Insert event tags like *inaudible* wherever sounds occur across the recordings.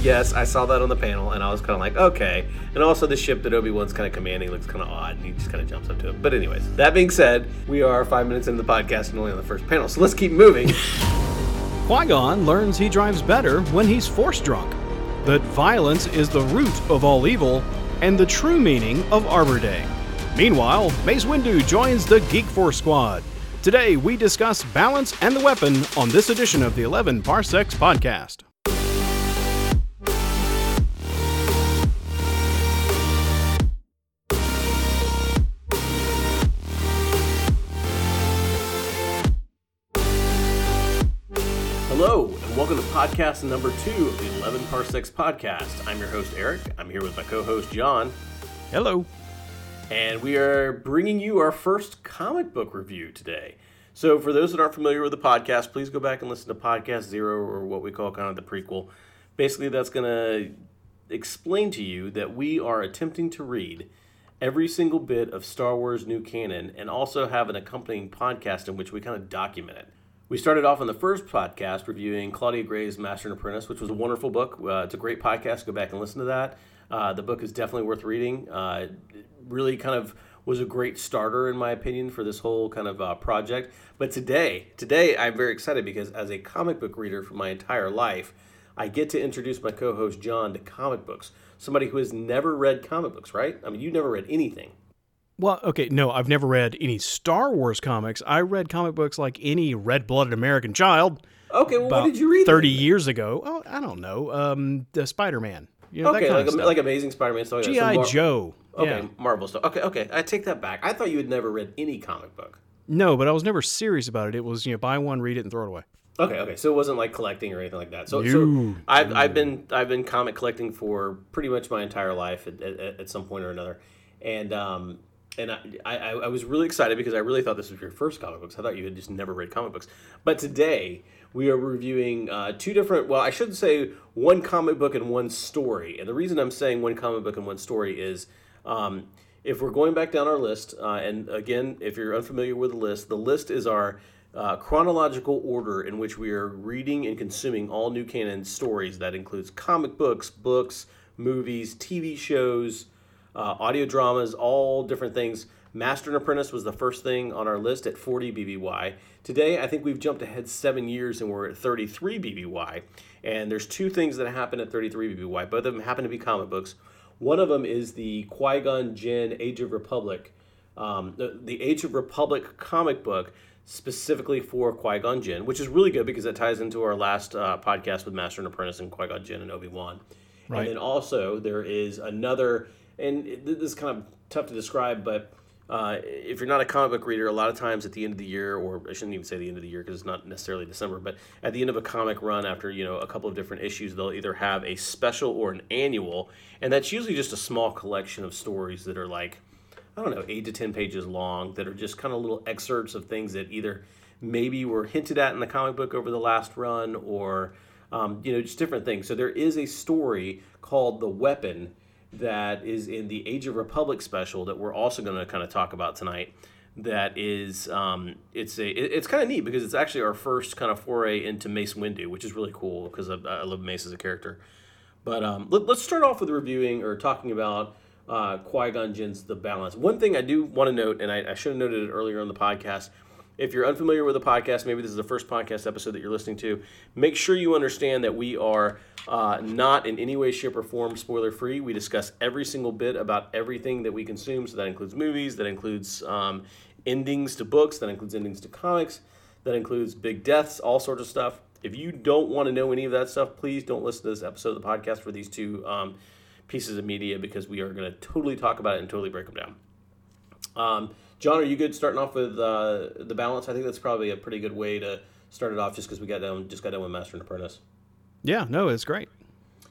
Yes, I saw that on the panel, and I was kind of like, okay. And also, the ship that Obi Wan's kind of commanding looks kind of odd, and he just kind of jumps up to it. But anyways, that being said, we are five minutes into the podcast and only on the first panel, so let's keep moving. *laughs* Qui Gon learns he drives better when he's force drunk, that violence is the root of all evil, and the true meaning of Arbor Day. Meanwhile, Mace Windu joins the Geek Force Squad. Today, we discuss balance and the weapon on this edition of the 11 Parsecs podcast. Podcast number two of the 11 Parsecs podcast. I'm your host, Eric. I'm here with my co host, Jon. Hello. And we are bringing you our first comic book review today. So, for those that aren't familiar with the podcast, please go back and listen to Podcast Zero, or what we call kind of the prequel. Basically, that's going to explain to you that we are attempting to read every single bit of Star Wars new canon and also have an accompanying podcast in which we kind of document it. We started off on the first podcast reviewing Claudia Gray's Master and Apprentice, which was a wonderful book. Uh, it's a great podcast. Go back and listen to that. Uh, the book is definitely worth reading. Uh, really kind of was a great starter, in my opinion, for this whole kind of uh, project. But today, today I'm very excited because as a comic book reader for my entire life, I get to introduce my co-host Jon to comic books. Somebody who has never read comic books, right? I mean, you never read anything. Well, okay, no, I've never read any Star Wars comics. I read comic books like any red-blooded American child. Okay, well, what did you read? Thirty then? years ago. Oh, I don't know. Um, the Spider-Man. You know, that Okay, kind like, like Amazing Spider-Man stuff. like GI Mar- Joe. Okay, Yeah. Marvel stuff. Okay, okay, I take that back. I thought you had never read any comic book. No, but I was never serious about it. It was you know buy one, read it, and throw it away. Okay, okay. So it wasn't like collecting or anything like that. So, so I've, I've been I've been comic collecting for pretty much my entire life at, at, at some point or another, and um and I, I I was really excited because I really thought this was your first comic books. I thought you had just never read comic books. But today we are reviewing uh, two different. Well, I should say one comic book and one story. And the reason I'm saying one comic book and one story is. Um, if we're going back down our list, uh, and again, if you're unfamiliar with the list, the list is our uh, chronological order in which we are reading and consuming all new canon stories. That includes comic books, books, movies, TV shows, uh, audio dramas, all different things. Master and Apprentice was the first thing on our list at 40 BBY. Today, I think we've jumped ahead seven years and we're at 33 BBY. And there's two things that happen at 33 BBY. Both of them happen to be comic books. One of them is the Qui Gon Jinn Age of Republic, um, the, the Age of Republic comic book specifically for Qui Gon Jinn, which is really good because it ties into our last uh, podcast with Master and Apprentice and Qui Gon Jinn and Obi Wan. Right. And then also there is another, and this is kind of tough to describe, but uh, if you're not a comic book reader, a lot of times at the end of the year, or I shouldn't even say the end of the year because it's not necessarily December, but at the end of a comic run, after you know a couple of different issues, they'll either have a special or an annual, and that's usually just a small collection of stories that are like I don't know, eight to 10 pages long that are just kind of little excerpts of things that either maybe were hinted at in the comic book over the last run or, um, you know, just different things. So there is a story called The Weapon that is in the Age of Republic special that we're also going to kind of talk about tonight. That is, um, it's a, it- it's kind of neat because it's actually our first kind of foray into Mace Windu, which is really cool because I, I love Mace as a character. But um, let, us start off with reviewing or talking about uh, Qui Gon Jinn's The Balance. One thing I do want to note, and I, I should have noted it earlier on the podcast. If you're unfamiliar with the podcast, maybe this is the first podcast episode that you're listening to, make sure you understand that we are uh, not in any way, shape, or form spoiler free. We discuss every single bit about everything that we consume. So that includes movies, that includes um, endings to books, that includes endings to comics, that includes big deaths, all sorts of stuff. If you don't want to know any of that stuff, please don't listen to this episode of the podcast for these two um, pieces of media because we are going to totally talk about it and totally break them down. Um, Jon, are you good starting off with uh, the balance? I think that's probably a pretty good way to start it off, just because we got done just got done with Master and Apprentice. Yeah, no, it's great.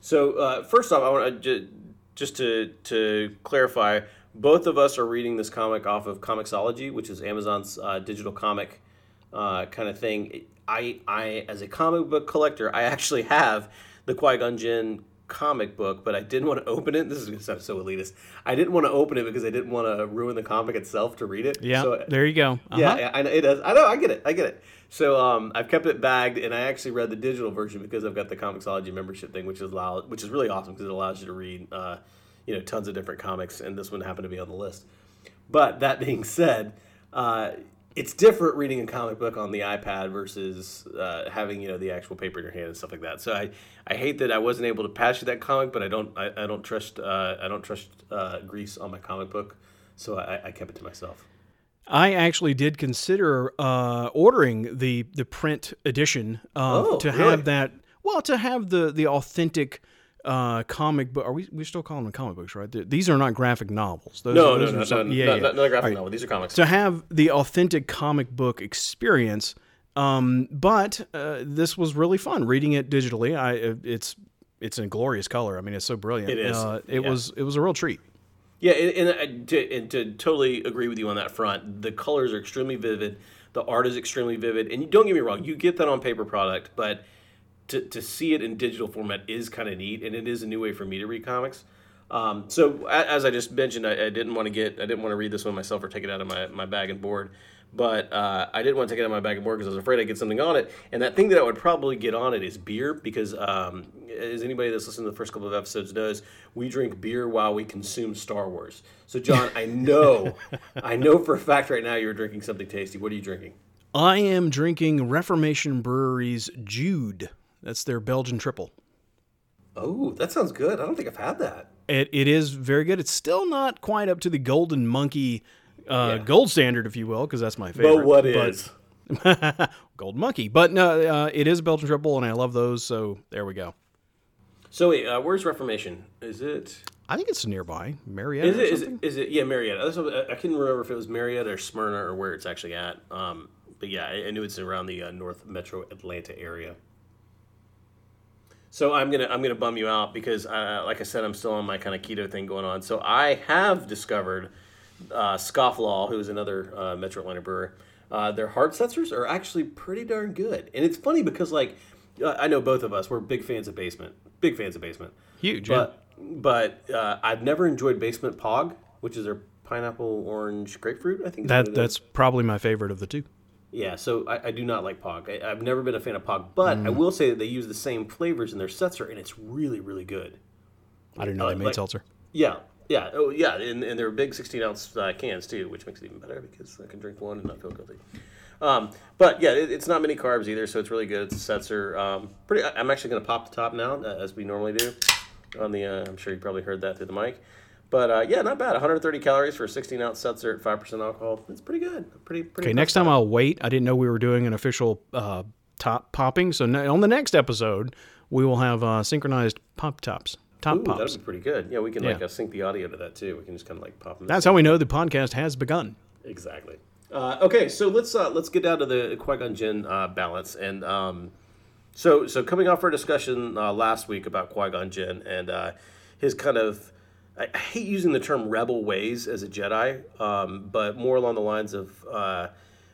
So uh, first off, I want to just to to clarify, both of us are reading this comic off of Comixology, which is Amazon's uh, digital comic uh, kind of thing. I I as a comic book collector, I actually have the Qui Gon Jinn comic book, but I didn't want to open it. This is going to sound so elitist. I didn't want to open it because I didn't want to ruin the comic itself to read it. Yeah, So, there you go. Uh-huh. yeah, yeah, I know it does. I know. I get it. I get it. So um, I've kept it bagged, and I actually read the digital version because I've got the Comixology membership thing, which is allow, which is really awesome because it allows you to read, uh, you know, tons of different comics, and this one happened to be on the list. But that being said, uh, it's different reading a comic book on the iPad versus uh, having you know the actual paper in your hand and stuff like that. So I, I hate that I wasn't able to pass you that comic, but I don't I, I don't trust uh, I don't trust uh, Grease on my comic book, so I, I kept it to myself. I actually did consider uh, ordering the the print edition uh, Oh, to really? have that. Well, to have the the authentic uh, comic book. Are we we still calling them comic books, right? Th- These are not graphic novels. Those No, are, no, those no, are no, some- no, yeah, no, yeah. no, not a graphic right. novel. These are comics. To have the authentic comic book experience. Um, but uh, this was really fun reading it digitally. I it's it's in glorious color. I mean, it's so brilliant. It is, Uh, it yeah. was it was a real treat. Yeah, and, and, I- to, and to totally agree with you on that front, the colors are extremely vivid. The art is extremely vivid, and you, don't get me wrong, you get that on paper product, but to, to see it in digital format is kind of neat, and it is a new way for me to read comics. Um, so as I just mentioned, I, I didn't want to get, I didn't want to read this one myself or take it out of my, my bag and board, but uh, I didn't want to take it out of my bag and board because I was afraid I'd get something on it. And that thing that I would probably get on it is beer because, um, as anybody that's listened to the first couple of episodes knows, we drink beer while we consume Star Wars. So Jon, I know, I know for a fact right now you're drinking something tasty. What are you drinking? I am drinking Reformation Brewery's Jude. That's their Belgian triple. Oh, that sounds good. I don't think I've had that. It, it is very good. It's still not quite up to the Golden Monkey uh, Yeah. gold standard, if you will, because that's my favorite. But what is? *laughs* Gold Monkey? But no, uh, it is a Belgian triple, and I love those. So there we go. So wait, uh, where's Reformation? Is it? I think it's nearby Marietta. Is or it? Is it? Is it? Yeah, Marietta. That's what, I couldn't remember if it was Marietta or Smyrna or where it's actually at. Um, but yeah, I, I knew it's around the uh, North Metro Atlanta area. So I'm gonna I'm gonna bum you out because, uh, like I said, I'm still on my kind of keto thing going on. So I have discovered uh, Scofflaw, who is another uh, Metro Atlanta brewer. Uh, their hard seltzers are actually pretty darn good, and it's funny because like uh, I know both of us we're big fans of Basement, big fans of Basement. Huge. yeah. But but uh, I've never enjoyed Basement Pog, which is their pineapple orange grapefruit. I think That what it is. that's probably my favorite of the two. Yeah. So I, I do not like Pog. I, I've never been a fan of Pog, but I will say that they use the same flavors in their seltzer, and it's really really good. I didn't know Uh, they made like- seltzer. Yeah, yeah, oh yeah, and, and they're big 16 ounce uh, cans too, which makes it even better because I can drink one and not feel guilty. Um, but yeah, it, it's not many carbs either, so it's really good. It's a seltzer. Um, pretty. I'm actually going to pop the top now, uh, as we normally do. On the, uh, I'm sure you probably heard that through the mic. But uh, yeah, not bad. 130 calories for a 16 ounce seltzer at five percent alcohol. It's pretty good. Pretty. pretty Okay, next time I'll wait. I didn't know we were doing an official uh, top popping. So on the next episode, we will have uh, synchronized pop tops, top Ooh, pops. that'd be pretty good. Yeah, we can like Yeah. uh, sync the audio to that too. We can just kind of like pop them. That's how we know the podcast has begun. Exactly. Uh, okay, so let's uh, let's get down to the Qui Gon Jinn uh, balance, and um, so so coming off our discussion uh, last week about Qui Gon Jinn and uh, his kind of I, hate using the term rebel ways as a Jedi, um, but more along the lines of uh,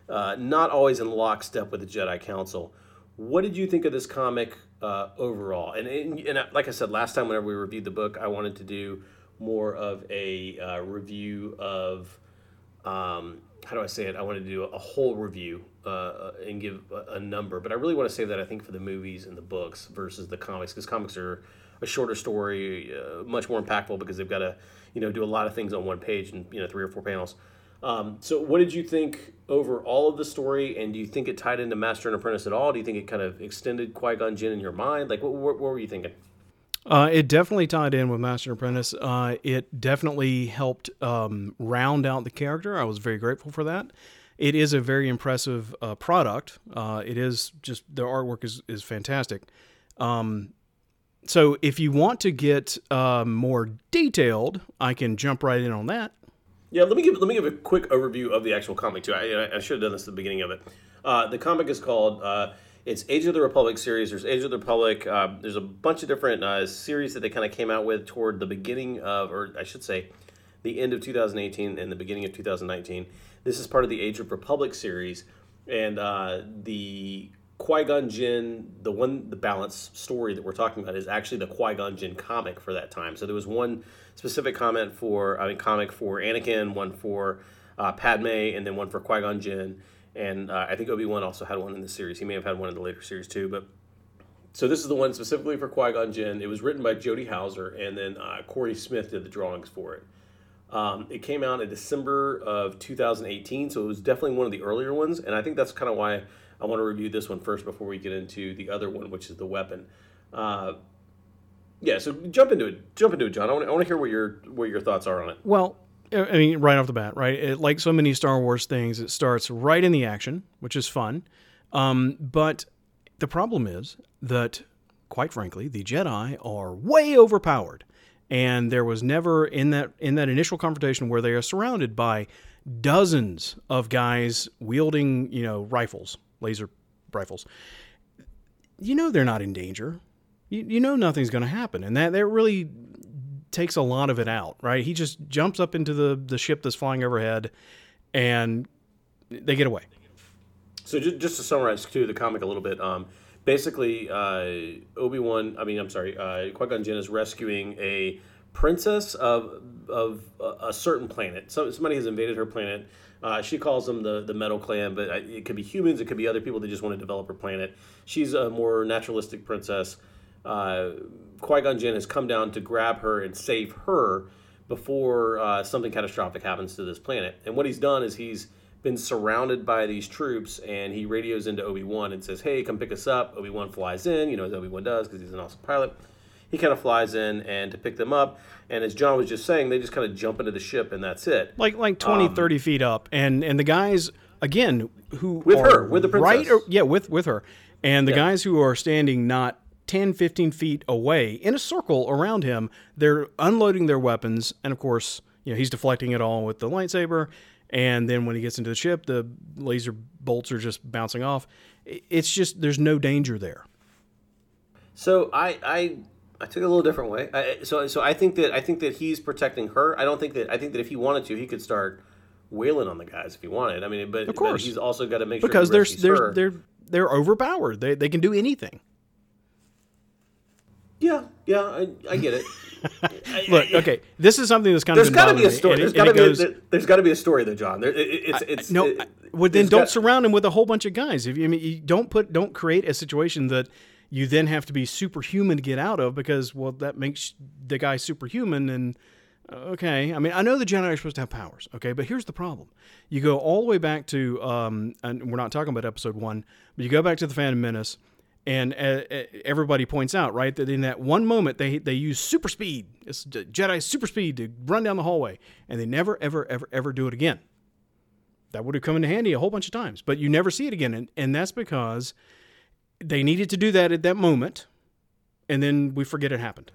uh, not always in lockstep with the Jedi Council. What did you think of this comic uh, overall? And, and and uh, like I said last time, whenever we reviewed the book, I wanted to do more of a uh, review of um, how do I say it? I wanted to do a whole review uh, and give a, a number, but I really want to save that I think for the movies and the books versus the comics because comics are a shorter story, uh, much more impactful because they've got to you know do a lot of things on one page and you know three or four panels. Um, so, what did you think over all of the story, and do you think it tied into Master and Apprentice at all? Do you think it kind of extended Qui Gon Jinn in your mind? Like, what, what, what were you thinking? Uh, it definitely tied in with Master and Apprentice. Uh, it definitely helped um, round out the character. I was very grateful for that. It is a very impressive uh, product. Uh, it is just the artwork is is fantastic. Um, so if you want to get um, more detailed, I can jump right in on that. Yeah, let me give let me give a quick overview of the actual comic too. I, I should have done this at the beginning of it. Uh, the comic is called uh, it's Age of the Republic series. There's Age of the Republic. Uh, there's a bunch of different uh, series that they kind of came out with toward the beginning of, or I should say, the end of 2018 and the beginning of 2019. This is part of the Age of Republic series, and uh, the Qui Gon Jinn, the one, the balance story that we're talking about is actually the Qui Gon Jinn comic for that time. So there was one specific comment for, I mean, comic for Anakin, one for uh, Padme, and then one for Qui Gon Jinn. And uh, I think Obi Wan also had one in the series. He may have had one in the later series too. But so this is the one specifically for Qui Gon Jinn. It was written by Jody Houser, and then uh, Cory Smith did the drawings for it. Um, it came out in December of 2018, so it was definitely one of the earlier ones. And I think that's kind of why I want to review this one first before we get into the other one, which is the weapon. Uh, yeah, so jump into it. Jump into it, Jon. I want, I want to hear what your what your thoughts are on it. Well, I mean, right off the bat, right? It, like so many Star Wars things, it starts right in the action, which is fun. Um, but the problem is that, quite frankly, the Jedi are way overpowered, and there was never in that in that initial confrontation where they are surrounded by dozens of guys wielding, you know, rifles, laser rifles. You know they're not in danger. You, you know nothing's going to happen, and that that really takes a lot of it out, right? He just jumps up into the the ship that's flying overhead, and they get away. So just, just to summarize too the comic a little bit, um, basically uh, Obi Wan, I mean I'm sorry, uh, Qui Gon Jinn is rescuing a princess of of a certain planet. So somebody has invaded her planet. Uh, she calls them the the Metal Clan, but it could be humans, it could be other people that just want to develop her planet. She's a more naturalistic princess. Uh, Qui Gon Jinn has come down to grab her and save her before uh, something catastrophic happens to this planet. And what he's done is he's been surrounded by these troops, and he radios into Obi Wan and says, "Hey, come pick us up." Obi Wan flies in, you know, as Obi Wan does because he's an awesome pilot. He kind of flies in and to pick them up, and as Jon was just saying, they just kind of jump into the ship, and that's it. Like like 20, um, 30 feet up, and and the guys again who with her, with the princess, right? Or, yeah, with with her, and the yeah. guys who are standing not 10, 15 feet away in a circle around him. They're unloading their weapons. And of course, you know, he's deflecting it all with the lightsaber. And then when he gets into the ship, the laser bolts are just bouncing off. It's just, there's no danger there. So I, I, I took it a little different way. I, so, so I think that I think that he's protecting her. I don't think that I think that if he wanted to, he could start wailing on the guys if he wanted. I mean, but, of course. But he's also got to make sure because they're they're, they're they're overpowered. They they can do anything. Yeah, yeah, I, I get it. *laughs* Look, okay, this is something that's kind there's of got to be a story. there's got to be a, there's got to be a story there, Jon. There, it, it's it's no. It, well, then don't got, surround him with a whole bunch of guys. If you I mean you don't put don't create a situation that you then have to be superhuman to get out of because well that makes the guy superhuman and okay. I mean I know the Jedi are supposed to have powers, okay, but here's the problem: you go all the way back to um, and we're not talking about Episode One, but you go back to the Phantom Menace and uh, uh, everybody points out, right, that in that one moment they they use super speed, it's Jedi super speed to run down the hallway, and they never, ever, ever, ever do it again. That would have come in handy a whole bunch of times, but you never see it again, and, and that's because they needed to do that at that moment, and then we forget it happened.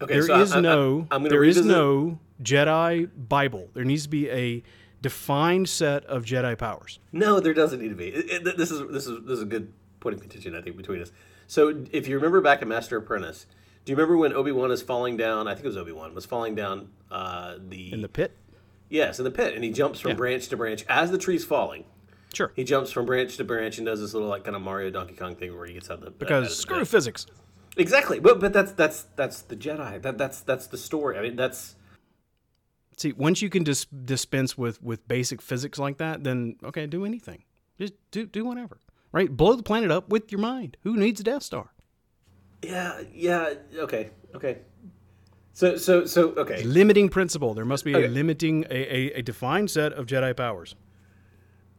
Okay, there so is I, no I, there is no Jedi Bible. There needs to be a defined set of Jedi powers. No, there doesn't need to be. It, it, this is this is this is a good point of contention, I think, between us. So if you remember back at Master Apprentice, do you remember when Obi Wan is falling down? I think it was Obi Wan was falling down uh, the in the pit. Yes, in the pit, and he jumps from yeah. branch to branch as the tree's falling. Sure. He jumps from branch to branch and does this little like kind of Mario Donkey Kong thing where he gets out uh, of the because the screw pit. physics. Exactly, but but that's that's that's the Jedi. That that's that's the story. I mean, that's see once you can dis- dispense with with basic physics like that, then okay, do anything. Just do do whatever right? Blow the planet up with your mind. Who needs a Death Star? Yeah, yeah, okay, okay. So, so, so, okay. Limiting principle. There must be okay. a limiting, a, a, a, defined set of Jedi powers.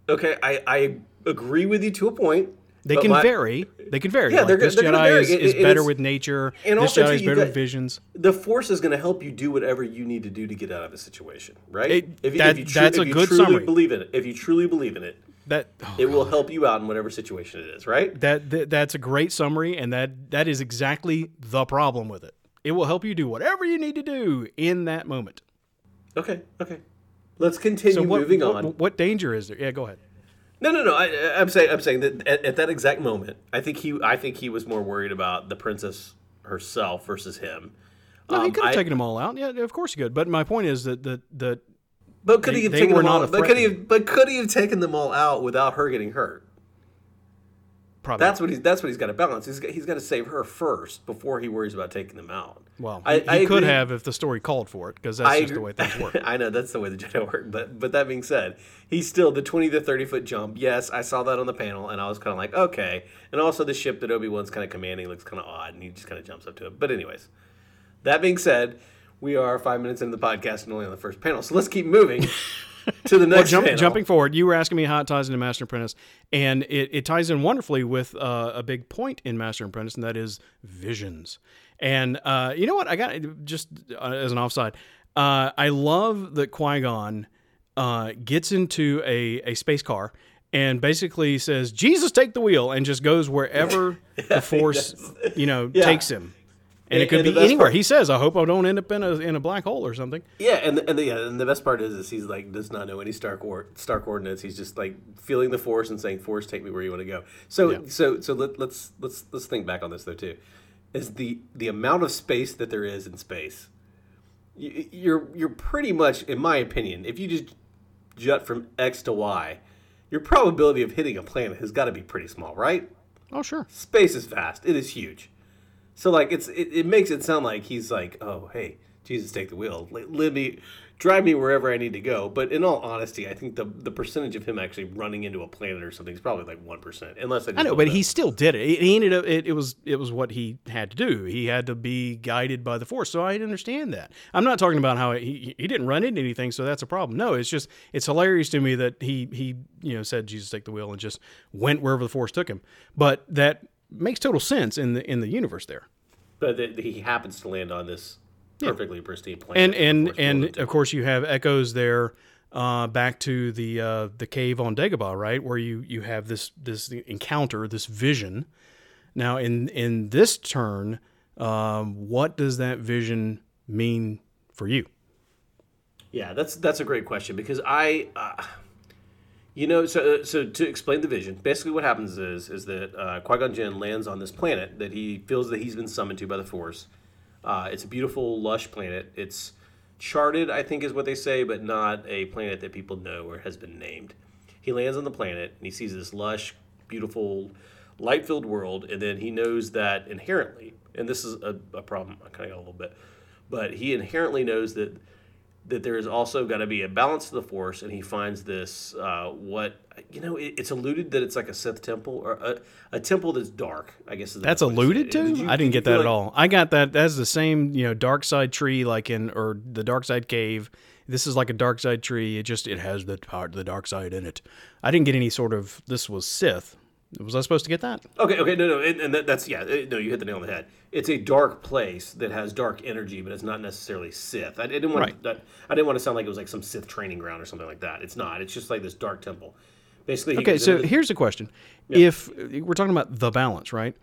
Okay, I, I agree with you to a point. They can my, vary. They can vary. Yeah, like, they're, this they're Jedi is, is better with nature. And this Jedi is better got, with visions. The Force is going to help you do whatever you need to do to get out of a situation, right? It, if, that, if you tru- that's if a good summary. Believe in it. If you truly believe in it, that oh it will help you out in whatever situation it is, right? That, that that's a great summary, and that that is exactly the problem with it. It will help you do whatever you need to do in that moment. Okay, okay. Let's continue so what, moving what, on. What danger is there? Yeah, go ahead. No, no, no. I, am saying, I'm saying that at, at, that exact moment, I think he, I think he was more worried about the princess herself versus him. No, um, he could have taken them all out. Yeah, of course he could. But my point is that that that but could they, he have taken them all? But could he? Have, but could he have taken them all out without her getting hurt? Probably. That's what he's. That's what he's got to balance. He's got, he's got to save her first before he worries about taking them out. well, I- he, I could agree. have if the story called for it, because that's I just the way things work. *laughs* I know that's the way the Jedi work. But but that being said, he's still the twenty to thirty foot jump. Yes, I saw that on the panel, and I was kind of like, okay. And also the ship that Obi Wan's kind of commanding looks kind of odd, and he just kind of jumps up to it. But anyways, that being said, we are five minutes into the podcast and only on the first panel, so let's keep moving *laughs* to the next Jump, panel. jumping forward, you were asking me how it ties into Master Apprentice, and it, it ties in wonderfully with uh, a big point in Master Apprentice, and that is visions. And uh, you know what? I got just uh, as an offside. Uh, I love that Qui Gon uh, gets into a, a space car and basically says, "Jesus, take the wheel," and just goes wherever *laughs* the Force, you know, Yeah. takes him. And, And- it could and be anywhere. part- he says, "I hope I don't end up in a in a black hole or something." Yeah, and the, and the, yeah, and the best part is, is he's like does not know any star or, star coordinates. He's just like feeling the force and saying, "Force, take me where you want to go." So Yeah. so so let, let's let's let's think back on this though too. Is the the amount of space that there is in space? You, you're you're pretty much, in my opinion, if you just jut from X to Y, your probability of hitting a planet has got to be pretty small, right? Oh, sure. space is vast. It is huge. So like it's it, it makes it sound like he's like, oh hey, Jesus, take the wheel, let, let me drive me wherever I need to go. But in all honesty, I think the the percentage of him actually running into a planet or something is probably like one percent, unless I, I know, but he still did it. He ended up. It, it was it was what he had to do. He had to be guided by the force. So I understand that. I'm not talking about how he he didn't run into anything, so that's a problem. No, it's just it's hilarious to me that he he you know said Jesus take the wheel and just went wherever the force took him. But that makes total sense in the in the universe there. but that he happens to land on this perfectly pristine planet. And and and of course you have echoes there. Uh, back to the uh, the cave on Dagobah, right, where you you have this this encounter, this vision. Now, in in this turn, um, what does that vision mean for you? Yeah, that's that's a great question because I, uh, you know, so so to explain the vision, basically what happens is is that uh, Qui Gon Jinn lands on this planet that he feels that he's been summoned to by the Force. Uh, it's a beautiful, lush planet. It's charted, I think, is what they say, but not a planet that people know or has been named. He lands on the planet and he sees this lush, beautiful, light-filled world, and then he knows that inherently, and this is a, a problem. I kind of got a little bit, but he inherently knows that that there is also got to be a balance to the force, and he finds this uh, what you know. It, it's alluded that it's like a Sith temple or a, a temple that's dark. I guess is That's best way say alluded to. Did you- I did didn't you get that at all. I got that as the same, you know, dark side tree, like in or the dark side cave. This is like a dark side tree. It just it has the part the dark side in it. I didn't get any sort of this was Sith. Was I supposed to get that? Okay, okay, no, no, and, and that, that's yeah, uh, no, you hit the nail on the head. It's a dark place that has dark energy, but it's not necessarily Sith. I, I didn't want Right. that, I didn't want to sound like it was like some Sith training ground or something like that. It's not. It's just like this dark temple. Basically, Okay, so this- here's the question: If we're talking about the balance, right?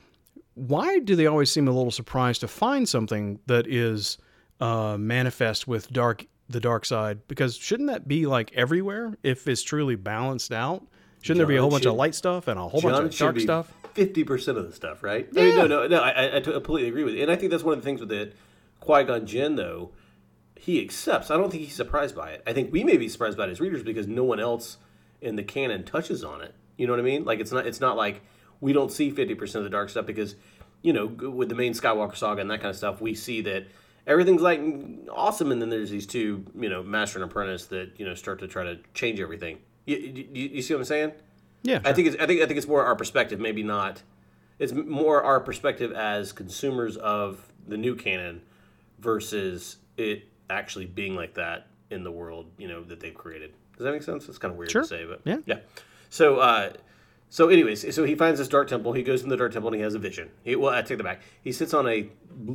Why do they always seem a little surprised to find something that is uh, manifest with dark the dark side? Because shouldn't that be like everywhere if it's truly balanced out? Shouldn't there be a Jon, whole bunch of light stuff and a whole Jon bunch of should dark stuff? Fifty percent of the stuff, right? I mean, no, no, no. I, I, I completely agree with you, and I think that's one of the things with it. Qui Gon Jinn, though, he accepts. I don't think he's surprised by it. I think we may be surprised by it as readers because no one else in the canon touches on it. You know what I mean? Like it's not. It's not like we don't see fifty percent of the dark stuff because you know with the main Skywalker saga and that kind of stuff, we see that everything's like awesome, and then there's these two, you know, master and apprentice that you know start to try to change everything. You, you, you see what I'm saying? Yeah, I think it's I think I think it's more our perspective, maybe not. It's more our perspective as consumers of the new canon versus it actually being like that in the world, you know, that they've created. Does that make sense? It's kind of weird Sure. to say, but Yeah. yeah. So, uh, so anyways, so he finds this dark temple. He goes in the dark temple and he has a vision. He, well, I take that back. He sits on a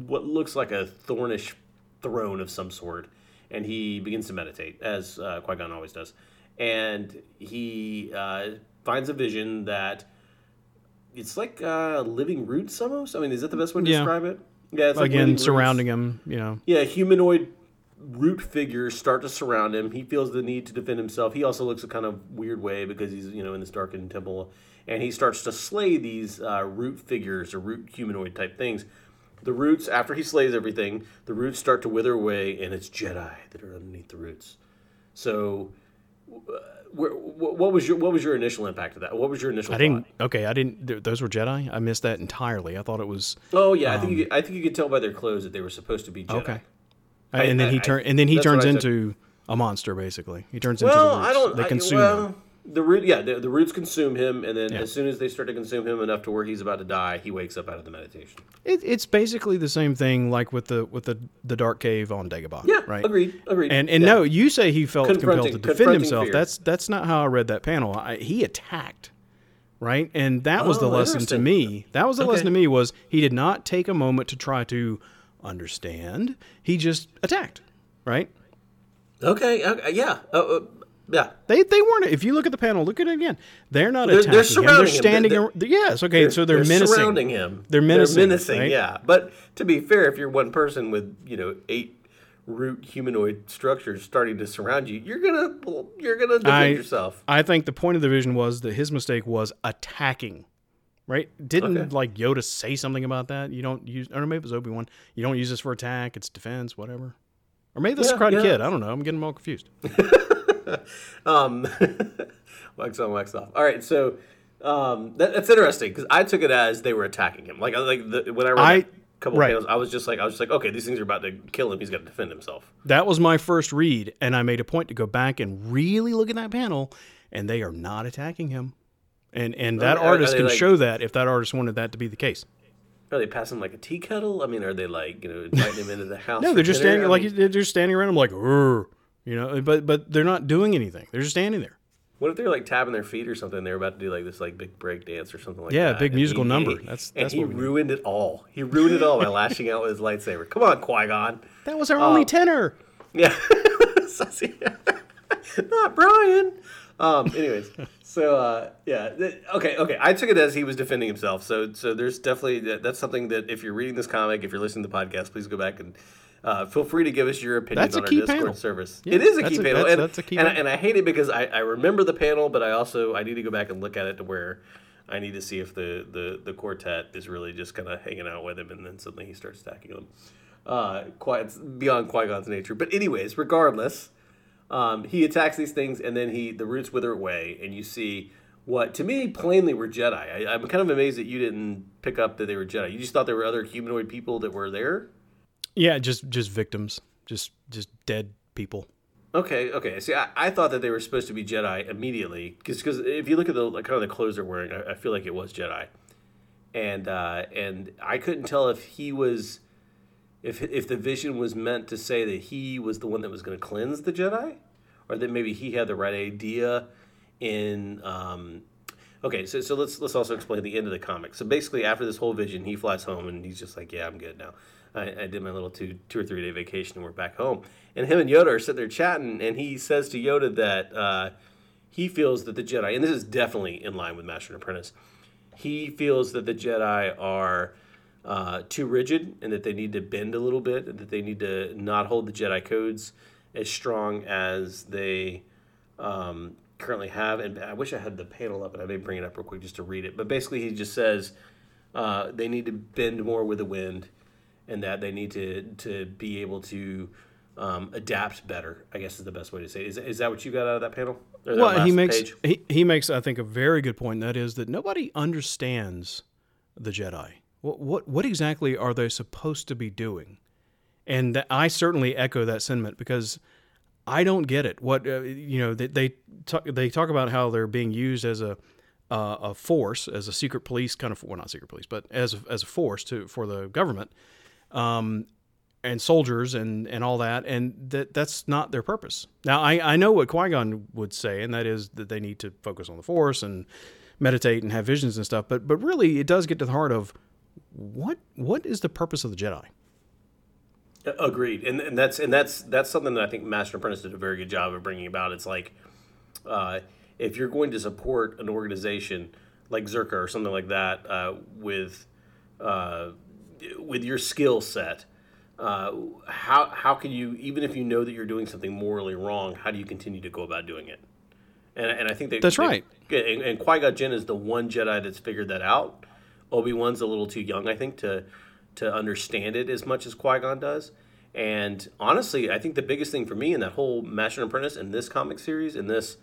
what looks like a thornish throne of some sort, and he begins to meditate, as uh, Qui Gon always does. And he uh, finds a vision that it's like uh, living roots almost. I mean, is that the best way to Yeah. describe it? Yeah, it's like again roots. surrounding him. You know, Yeah, humanoid root figures start to surround him. He feels the need to defend himself. He also looks a kind of weird way because he's you know in this darkened temple, and he starts to slay these uh, root figures or root humanoid type things. The roots, after he slays everything, the roots start to wither away, and it's Jedi that are underneath the roots. So where, what was your what was your initial impact of that? What was your initial? I didn't. Okay, I didn't. th- Those were Jedi. I missed that entirely. I thought it was Oh yeah, I think you, um, could- I think you could tell by their clothes that they were supposed to be Jedi. okay. and then I- he I- turn and then he that's what turns I took. into a monster. Basically, he turns Well, into the roots. I don't. They I- consume well, him. The root, yeah, the, the roots consume him, and then Yeah. as soon as they start to consume him enough to where he's about to die, he wakes up out of the meditation. It, it's basically the same thing, like with the with the the dark cave on Dagobah. Yeah, right. agreed, agreed. And and Yeah. no, you say he felt compelled to defend himself. fear. That's that's not how I read that panel. I, he attacked, right? And that was the Oh, lesson to me. That was the lesson to me was he did not take a moment to try to understand. He just attacked, right? Okay, okay yeah, uh, uh, yeah. They they weren't. If you look at the panel, look at it again. They're not They're- attacking they're him. surrounding They're him. standing. They're- ar- yes. Okay. so they're, they're menacing. surrounding him. They're menacing, They're menacing. right? Yeah, but to be fair, if you're one person with you know eight root humanoid structures starting to surround you, you're gonna you're gonna defend I, yourself. I think the point of the vision was that his mistake was attacking. Right? Didn't Okay. like Yoda say something about that? You don't use, or maybe it was Obi Wan. You don't use this for attack. It's defense, whatever. Or maybe this Yeah, Karate yeah. Kid. I don't know. I'm getting them all confused. *laughs* *laughs* Um, *laughs* wax on, wax off. All right, so um, that, that's interesting because I took it as they were attacking him. Like, like the, when I read I- that couple right. panels, I was just like, I was just like, okay, these things are about to kill him. He's got to defend himself. That was my first read, and I made a point to go back and really look at that panel, and they are not attacking him. And and that Are- are artist they can like- show that if that artist wanted that to be the case. Are they passing like a tea kettle? I mean, are they like you know inviting him into the *laughs* house? No, they're just dinner? standing I like they're just standing around. I'm like, "Rrr," you know, but but they're not doing anything. They're just standing there. What if they're like tapping their feet or something? They're about to do like this like big break dance or something like Yeah, that. Yeah, big and musical he- number. That's- and that's he what we need. ruined it all. He ruined it all by lashing out with his lightsaber. Come on, Qui Gon. That was our Oh. only tenor. *laughs* Yeah. *laughs* Not Brian. Um, anyways, so uh, yeah, okay, okay. I took it as he was defending himself. So, so there's definitely that, that's something that if you're reading this comic, if you're listening to the podcast, please go back and uh, feel free to give us your opinions on our Discord panel. service. Yeah, it is a key a- panel, that's- and, that's a key and, I, and I hate it because I, I remember the panel, but I also I need to go back and look at it to where I need to see if the the, the quartet is really just kind of hanging out with him, and then suddenly he starts attacking them. Uh, quite it's beyond Qui Gon's nature. But anyways, regardless, um, he attacks these things, and then he the roots wither away, and you see what to me plainly were Jedi. I, I'm kind of amazed that you didn't pick up that they were Jedi. You just thought there were other humanoid people that were there. Yeah, just just victims, just just dead people. Okay, okay. See, I, I thought that they were supposed to be Jedi immediately, because if you look at the like, kind of the clothes they're wearing, I, I feel like it was Jedi, and uh, and I couldn't tell if he was, if if the vision was meant to say that he was the one that was going to cleanse the Jedi, or that maybe he had the right idea in. Um, okay, so so let's let's also explain the end of the comic. So basically, after this whole vision, he flies home and he's just like, "Yeah, I'm good now. I, I did my little two two or three day vacation and we're back home." And him and Yoda are sitting there chatting, and he says to Yoda that uh, he feels that the Jedi, and this is definitely in line with Master and Apprentice, he feels that the Jedi are uh, too rigid and that they need to bend a little bit, and that they need to not hold the Jedi codes as strong as they um, currently have. And I wish I had the panel up, and I may bring it up real quick just to read it. But basically, he just says uh, they need to bend more with the wind, and that they need to to be able to um, adapt better. I guess is the best way to say. It. Is is that what you got out of that panel? Or that Well, he makes page? he, he makes I think a very good point. That is that nobody understands the Jedi. What what what exactly are they supposed to be doing? And that, I certainly echo that sentiment because I don't get it. What uh, you know they they talk, they talk about how they're being used as a uh, a force as a secret police kind of well not secret police but as a, as a force to for the government um, and soldiers and, and all that, and that that's not their purpose. Now, I, I know what Qui Gon would say, and that is that they need to focus on the Force and meditate and have visions and stuff. But but really, it does get to the heart of what what is the purpose of the Jedi? Agreed, and and that's and that's that's something that I think Master Apprentice did a very good job of bringing about. It's like uh, if you're going to support an organization like Czerka or something like that uh, with uh, with your skill set, uh, how how can you even if you know that you're doing something morally wrong, how do you continue to go about doing it? And, and I think they, That's they- right. And, and Qui Gon Jinn is the one Jedi that's figured that out. Obi Wan's a little too young, I think, to to understand it as much as Qui Gon does. And honestly, I think the biggest thing for me in that whole Master and Apprentice and this comic series and this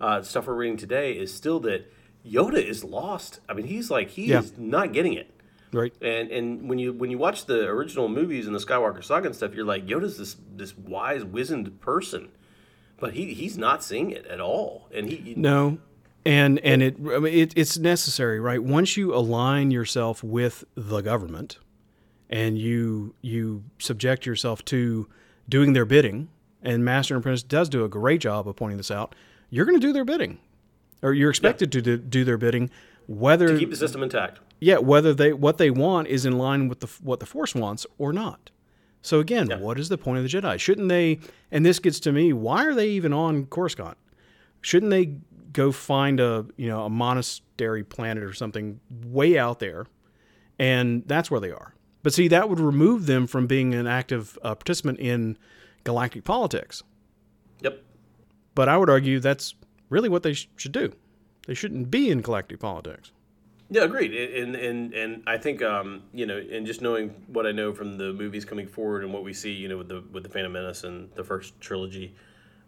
uh, stuff we're reading today is still that Yoda is lost. I mean, he's like he Yeah. is not getting it. Right. And and when you when you watch the original movies and the Skywalker saga and stuff, you're like Yoda's this this wise, wizened person, but he he's not seeing it at all. And he No. And and it, I mean, it it's necessary, right? Once you align yourself with the government and you you subject yourself to doing their bidding, and Master and Apprentice does do a great job of pointing this out, you're going to do their bidding. Or you're expected to do, do their bidding whether to keep the system intact. Yeah, whether they what they want is in line with the what the Force wants or not. So again, what is the point of the Jedi? Shouldn't they? And this gets to me: why are they even on Coruscant? Shouldn't they go find a you know a monastery planet or something way out there, and that's where they are? But see, that would remove them from being an active uh, participant in galactic politics. Yep. But I would argue that's really what they sh- should do. They shouldn't be in galactic politics. Yeah, agreed. And and and I think um, you know, and just knowing what I know from the movies coming forward and what we see, you know, with the with the Phantom Menace and the first trilogy,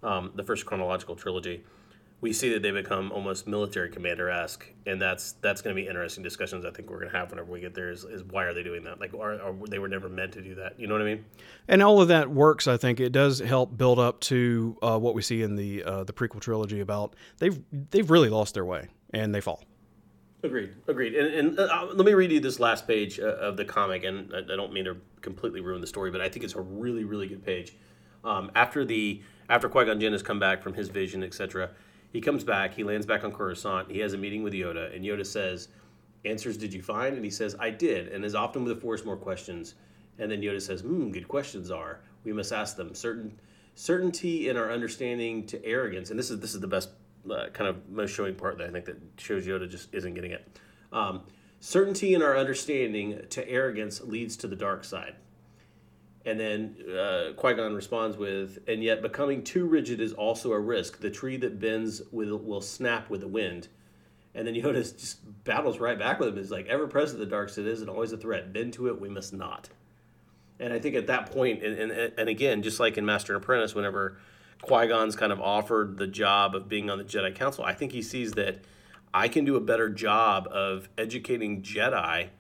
um, the first chronological trilogy, we see that they become almost military commander esque, and that's that's going to be interesting discussions. I think we're going to have whenever we get there. Is, is why are they doing that? Like, are, are they were never meant to do that? You know what I mean? And all of that works. I think it does help build up to uh, what we see in the uh, the prequel trilogy about they've they've really lost their way and they fall. Agreed. Agreed. And, and uh, let me read you this last page uh, of the comic, and I, I don't mean to completely ruin the story, but I think it's a really, really good page. Um, after the after Qui Gon Jinn has come back from his vision, etc., he comes back. He lands back on Coruscant. He has a meeting with Yoda, and Yoda says, "Answers did you find?" And he says, "I did." And as often with the Force, more questions. And then Yoda says, "Hmm, good questions are. We must ask them. Certain certainty in our understanding to arrogance." And this is this is the best uh, kind of most showing part that I think that shows Yoda just isn't getting it. Um, certainty in our understanding to arrogance leads to the dark side. And then uh, Qui Gon responds with, "And yet becoming too rigid is also a risk. The tree that bends will will snap with the wind." And then Yoda *laughs* just battles right back with him. Is like, "Ever present the dark side is, and always a threat. Bend to it, we must not." And I think at that point, and, and, and again, just like in Master and Apprentice, whenever Qui Gon's kind of offered the job of being on the Jedi Council, I think he sees that I can do a better job of educating Jedi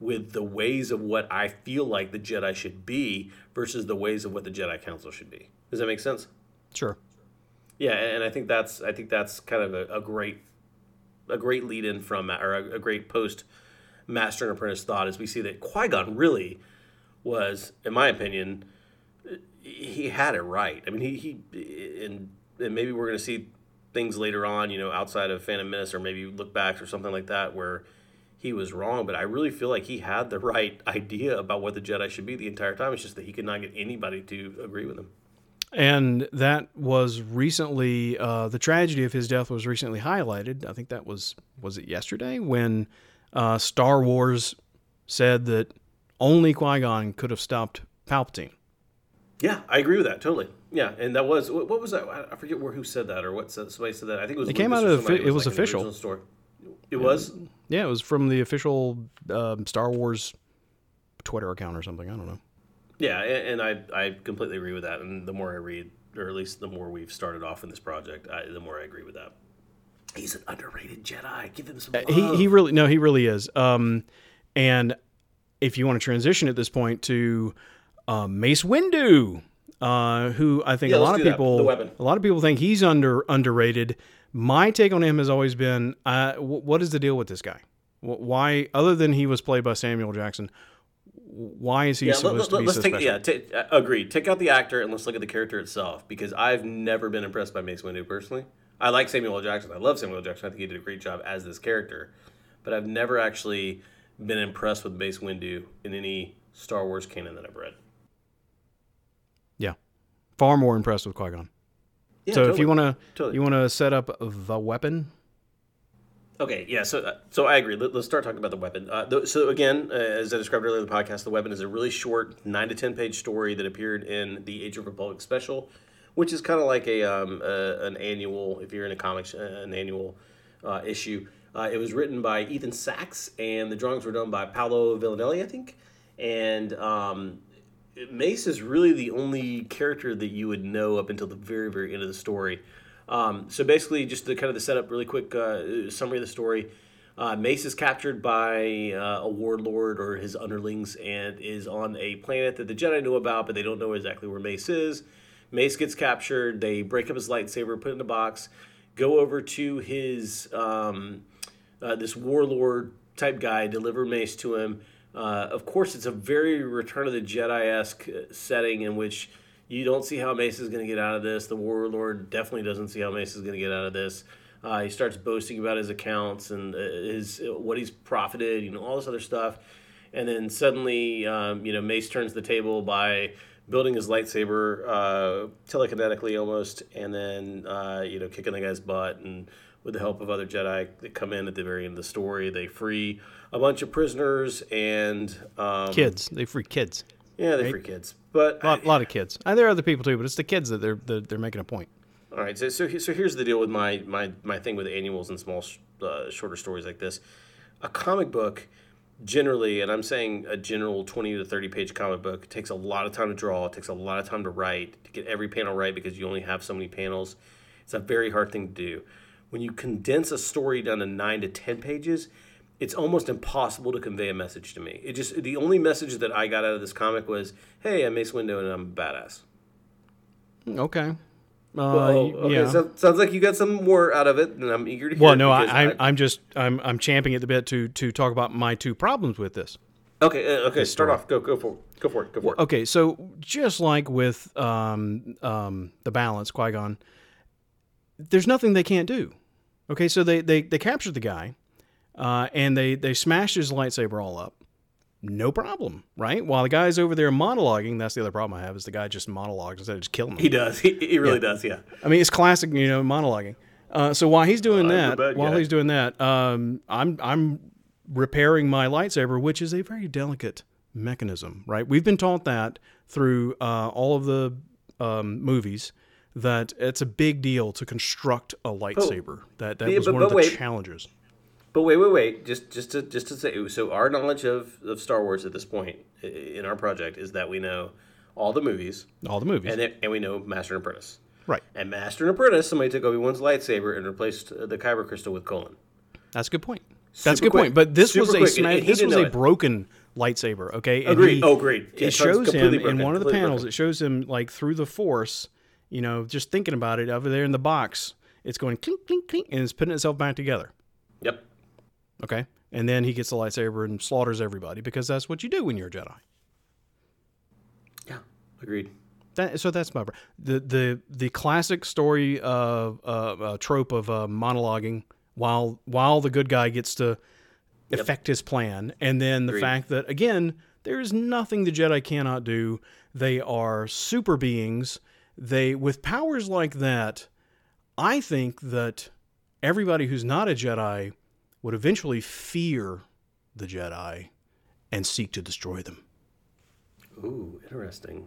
with the ways of what I feel like the Jedi should be versus the ways of what the Jedi Council should be. Does that make sense? Sure. Yeah, and I think that's I think that's kind of a, a great a great lead in from or a, a great post Master and Apprentice thought as we see that Qui Gon really was, in my opinion, he had it right. I mean, he he and, and maybe we're going to see things later on, you know, outside of Phantom Menace or maybe look backs or something like that where he was wrong. But I really feel like he had the right *laughs* idea about what the Jedi should be the entire time. It's just that he could not get anybody to agree with him. And that was recently uh, the tragedy of his death was recently highlighted. I think that was was it yesterday when uh, Star Wars said that only Qui Gon could have stopped Palpatine. Yeah, I agree with that totally. Yeah, and that was what, what was that? I forget where who said that or what said, somebody said that. I think it was. It came out of the it was like official. Story. It was. Yeah, it was from the official um, Star Wars Twitter account or something. I don't know. Yeah, and, and I I completely agree with that. And the more I read, or at least the more we've started off in this project, I, the more I agree with that. He's an underrated Jedi. Give him some. Love. Uh, He he really no he really is. Um, and if you want to transition at this point to um, Mace Windu, uh, who I think Yeah, a lot of people a lot of people think he's under underrated. My take on him has always been, uh, wh- what is the deal with this guy? Wh- Why, other than he was played by Samuel Jackson, why is he yeah, supposed let, to be so take special? yeah. ta- uh, agreed. Take out the actor and let's look at the character itself because I've never been impressed by Mace Windu personally. I like Samuel L. Jackson. I love Samuel L. Jackson. I think he did a great job as this character, but I've never actually been impressed with Mace Windu in any Star Wars canon that I've read. Yeah, far more impressed with Qui Gon. Yeah, so if you want to Totally. you want to set up the weapon, Okay, yeah, so uh, so I agree. Let, us start talking about the weapon. Uh, th- so again, uh, as I described earlier in the podcast, the weapon is a really short nine to ten page story that appeared in the Age of Republic special, which is kind of like a um, uh, an annual, if you're in a comics, an annual uh, issue. Uh, it was written by Ethan Sacks, and the drawings were done by Paolo Villanelli, I think. And um, Mace is really the only character that you would know up until the very, very end of the story. Um, so basically, just the kind of the setup, really quick uh, summary of the story. Uh, Mace is captured by uh, a warlord or his underlings and is on a planet that the Jedi know about, but they don't know exactly where Mace is. Mace gets captured. They break up his lightsaber, put it in a box, go over to his um, uh, this warlord type guy, deliver Mace to him. Uh, of course, it's a very Return of the Jedi esque setting in which you don't see how Mace is going to get out of this. The warlord definitely doesn't see how Mace is going to get out of this. Uh, he starts boasting about his accounts and uh, his what he's profited, you know, all this other stuff. And then suddenly, um, you know, Mace turns the table by building his lightsaber uh, telekinetically almost, and then uh, you know, kicking the guy's butt and with the help of other Jedi that come in at the very end of the story. They free a bunch of prisoners and um, kids. They free kids. Yeah, they right? free kids, but a lot, I, lot, of kids. And there are other people too, but it's the kids that they're they're, they're making a point. All right, so, so so here's the deal with my my my thing with annuals and small uh, shorter stories like this. A comic book generally, and I'm saying a general 20 to 30 page comic book takes a lot of time to draw. It takes a lot of time to write to get every panel right because you only have so many panels. It's a very hard thing to do when you condense a story down to nine to ten pages, it's almost impossible to convey a message to me. It just the only message that I got out of this comic was, "Hey, I'm Mace Windu and I'm a badass." Okay. Uh, well, okay, yeah. so sounds like you got some more out of it, and I'm eager to hear. Well, no, I, I, am just I'm I'm champing at the bit to to talk about my two problems with this. Okay, uh, okay, start off. Go go for it. Go for it. Go for it. Okay, so just like with um um the balance, Qui Gon, there's nothing they can't do. Okay, so they they they captured the guy, uh, and they they smashed his lightsaber all up. No problem, right? While the guy's over there monologuing, that's the other problem I have is the guy just monologues instead of just killing him. He does. *laughs* He, he really yeah. does. Yeah. I mean, it's classic, you know, monologuing. Uh, so while he's doing uh, that, while he's doing that, um, I'm I'm repairing my lightsaber, which is a very delicate mechanism, right? We've been taught that through uh, all of the um, movies that it's a big deal to construct a oh. lightsaber. But, that that yeah, was but, one but of the wait. challenges. But wait, wait, wait! Just just to just to say, so our knowledge of, of Star Wars at this point in our project is that we know all the movies, all the movies, and and we know Master and Apprentice. Right. And Master and Apprentice, somebody took Obi Wan's lightsaber and replaced uh, the kyber crystal with Kholin. That's a good point. That's a good quick. point. But this Super was a sma- this was a it. broken lightsaber. Okay. And agreed. He, oh, great. Yeah, it shows him broken, in one of the panels. Broken. It shows him like through the Force you know, just thinking about it over there in the box, it's going clink, clink, clink, and it's putting itself back together. Yep. Okay. And then he gets the lightsaber and slaughters everybody because that's what you do when you're a Jedi. Yeah, agreed. That, so that's my the the the classic story of uh, uh, trope of uh, monologuing while while the good guy gets to yep. effect his plan, and then the agreed. fact that again there is nothing the Jedi cannot do. They are super beings they with powers like that, I think that everybody who's not a Jedi would eventually fear the Jedi and seek to destroy them. Ooh, interesting.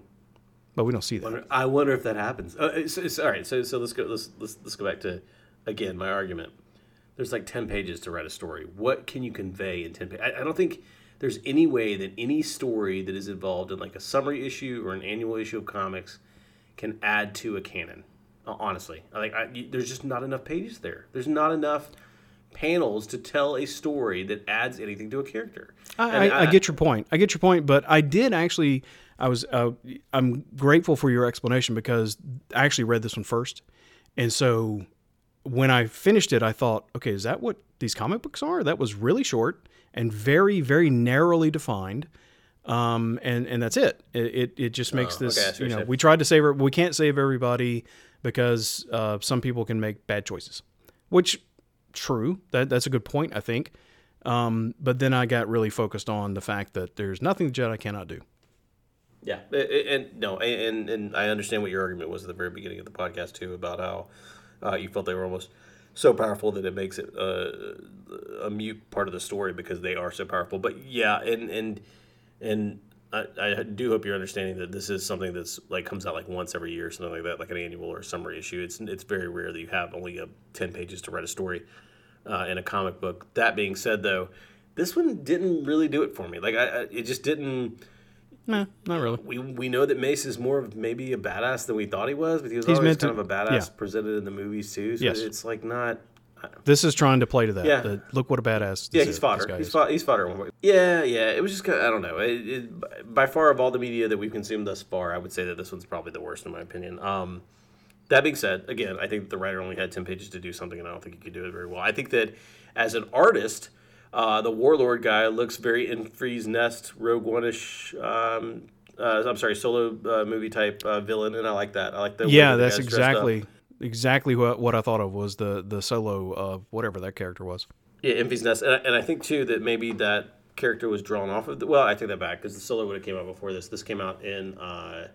But we don't see that. Wonder, I wonder if that happens. Uh, it's, it's, all right, so so let's go. Let's, let's let's go back to again my argument. There's like ten pages to write a story. What can you convey in ten pages? I, I don't think there's any way that any story that is involved in like a summary issue or an annual issue of comics can add to a canon. Honestly, like I, there's just not enough pages there. There's not enough panels to tell a story that adds anything to a character. I, I, I, get your point. I get your point, but I did actually. I was. Uh, I'm grateful for your explanation because I actually read this one first, and so when I finished it, I thought, okay, is that what these comic books are? That was really short and very, very narrowly defined um, and and that's it. It it, it just makes oh, this. Okay, you know, we tried to save. We can't save everybody because uh, some people can make bad choices, which true. That that's a good point. I think. Um, but then I got really focused on the fact that there's nothing the Jedi cannot do. Yeah, and, no, and and I understand what your argument was at the very beginning of the podcast too about how uh, you felt they were almost so powerful that it makes it uh, a mute part of the story because they are so powerful. But yeah, and and and I, I, do hope you're understanding that this is something that's like comes out like once every year or something like that, like an annual or summary issue. It's it's very rare that you have only a, ten pages to write a story uh, in a comic book. That being said, though, this one didn't really do it for me. Like I, I it just didn't. Nah, not really. We, we know that Mace is more of maybe a badass than we thought he was, but he was He's always meant to- kind of a badass yeah. presented in the movies too. So Yes. it's like not. This is trying to play to that. Yeah. that, look what a badass. Yeah, he's is- fodder. He's, fo- he's fodder. one. Yeah, yeah. It was just kind of, I don't know. It, it, by far of all the media that we've consumed thus far, I would say that this one's probably the worst in my opinion. Um, that being said, again, I think the writer only had ten pages to do something, and I don't think he could do it very well. I think that as an artist, uh, the warlord guy looks very Enfys Nest, Rogue One-ish. Um, uh, I'm sorry, solo uh, movie type uh, villain, and I like that. I like the way Yeah, that that's guy's dressed up. exactly exactly what, what I thought of was the the solo of whatever that character was. Yeah, Enfys Nest, and I, and I think too that maybe that character was drawn off of the. Well, I take that back because the solo would have came out before this. This came out in uh,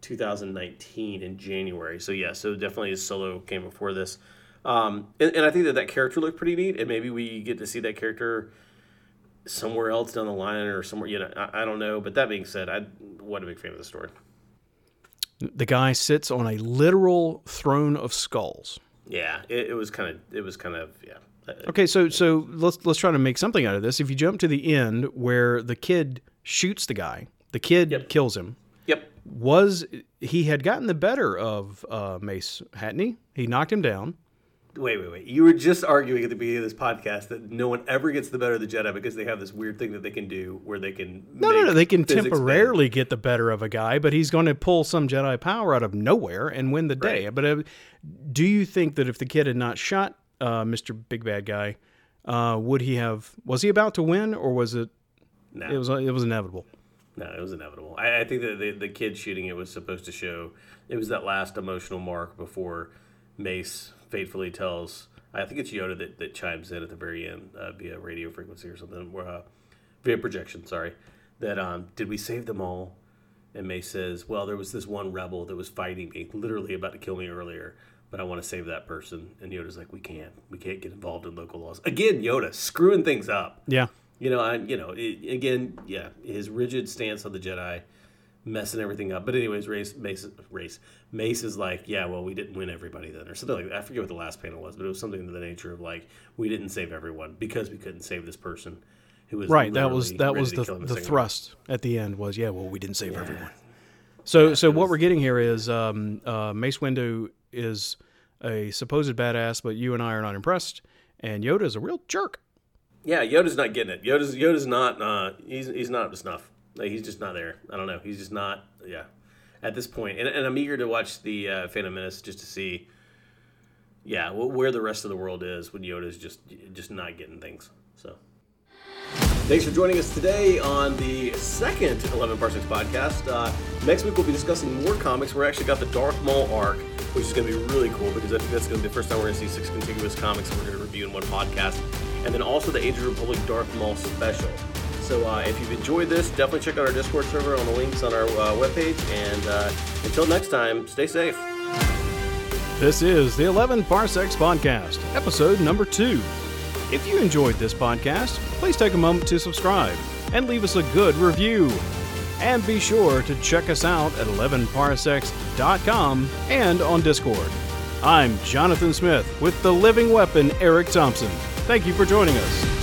2019 in January. So yeah, so definitely his solo came before this. Um, and, and I think that that character looked pretty neat, and maybe we get to see that character somewhere else down the line or somewhere. You know, I, I don't know. But that being said, I wasn't a big fan of the story. The guy sits on a literal throne of skulls. Yeah, it, it was kind of. It was kind of yeah. Okay, so so let's let's try to make something out of this. If you jump to the end where the kid shoots the guy, the kid Yep. kills him. Yep. Was he had gotten the better of uh, Mace, he? He knocked him down. Wait, wait, wait. You were just arguing at the beginning of this podcast that no one ever gets the better of the Jedi because they have this weird thing that they can do where they can. No, no, no. They can temporarily get the better of a guy, but he's going to pull some Jedi power out of nowhere and win the day. But uh, do you think that if the kid had not shot uh, Mr. Big Bad Guy, uh, would he have? Was he about to win, or was it? No, It was. It was inevitable. no, it was inevitable. I, I think that the, the kid shooting it was supposed to show it was that last emotional mark before Mace fatefully tells. I think it's Yoda that, that chimes in at the very end uh, via radio frequency or something, where, uh, via projection. Sorry, that um, did we save them all? And Mace says, "Well, there was this one rebel that was fighting me, literally about to kill me earlier, but I want to save that person." And Yoda's like, "We can't. We can't get involved in local laws again." Yoda screwing things up. Yeah. You know, I you know it, again, yeah, his rigid stance on the Jedi, messing everything up. But anyways, race Mace race Mace is like, yeah, well, we didn't win everybody then, or something like that. I forget what the last panel was, but it was something to the nature of like, we didn't save everyone because we couldn't save this person who was Right. That was that was the kill him a the thrust at the end was yeah. Well, we didn't save everyone. So so what we're getting here is um, uh, Mace Windu is a supposed badass, but you and I are not impressed, and Yoda is a real jerk. Yeah, Yoda's not getting it. Yoda's Yoda's not. Uh, he's he's not up to snuff. Like, he's just not there. I don't know. He's just not. Yeah, at this point, and, and I'm eager to watch the uh, Phantom Menace just to see. Yeah, wh- where the rest of the world is when Yoda's just just not getting things. So. Thanks for joining us today on the second 11 Parsecs podcast. Uh, next week we'll be discussing more comics. We're actually got the Darth Maul arc, which is going to be really cool because I think that's going to be the first time we're going to see six contiguous comics that we're going to review in one podcast. And then also the Age of Republic Darth Maul special. So uh, if you've enjoyed this, definitely check out our Discord server on the links on our uh, webpage. And uh, until next time, stay safe. This is the 11 Parsecs Podcast, episode number two. If you enjoyed this podcast, please take a moment to subscribe and leave us a good review. And be sure to check us out at 11parsecs.com and on Discord. I'm Jonathan Smith with the living weapon, Eric Thompson. Thank you for joining us.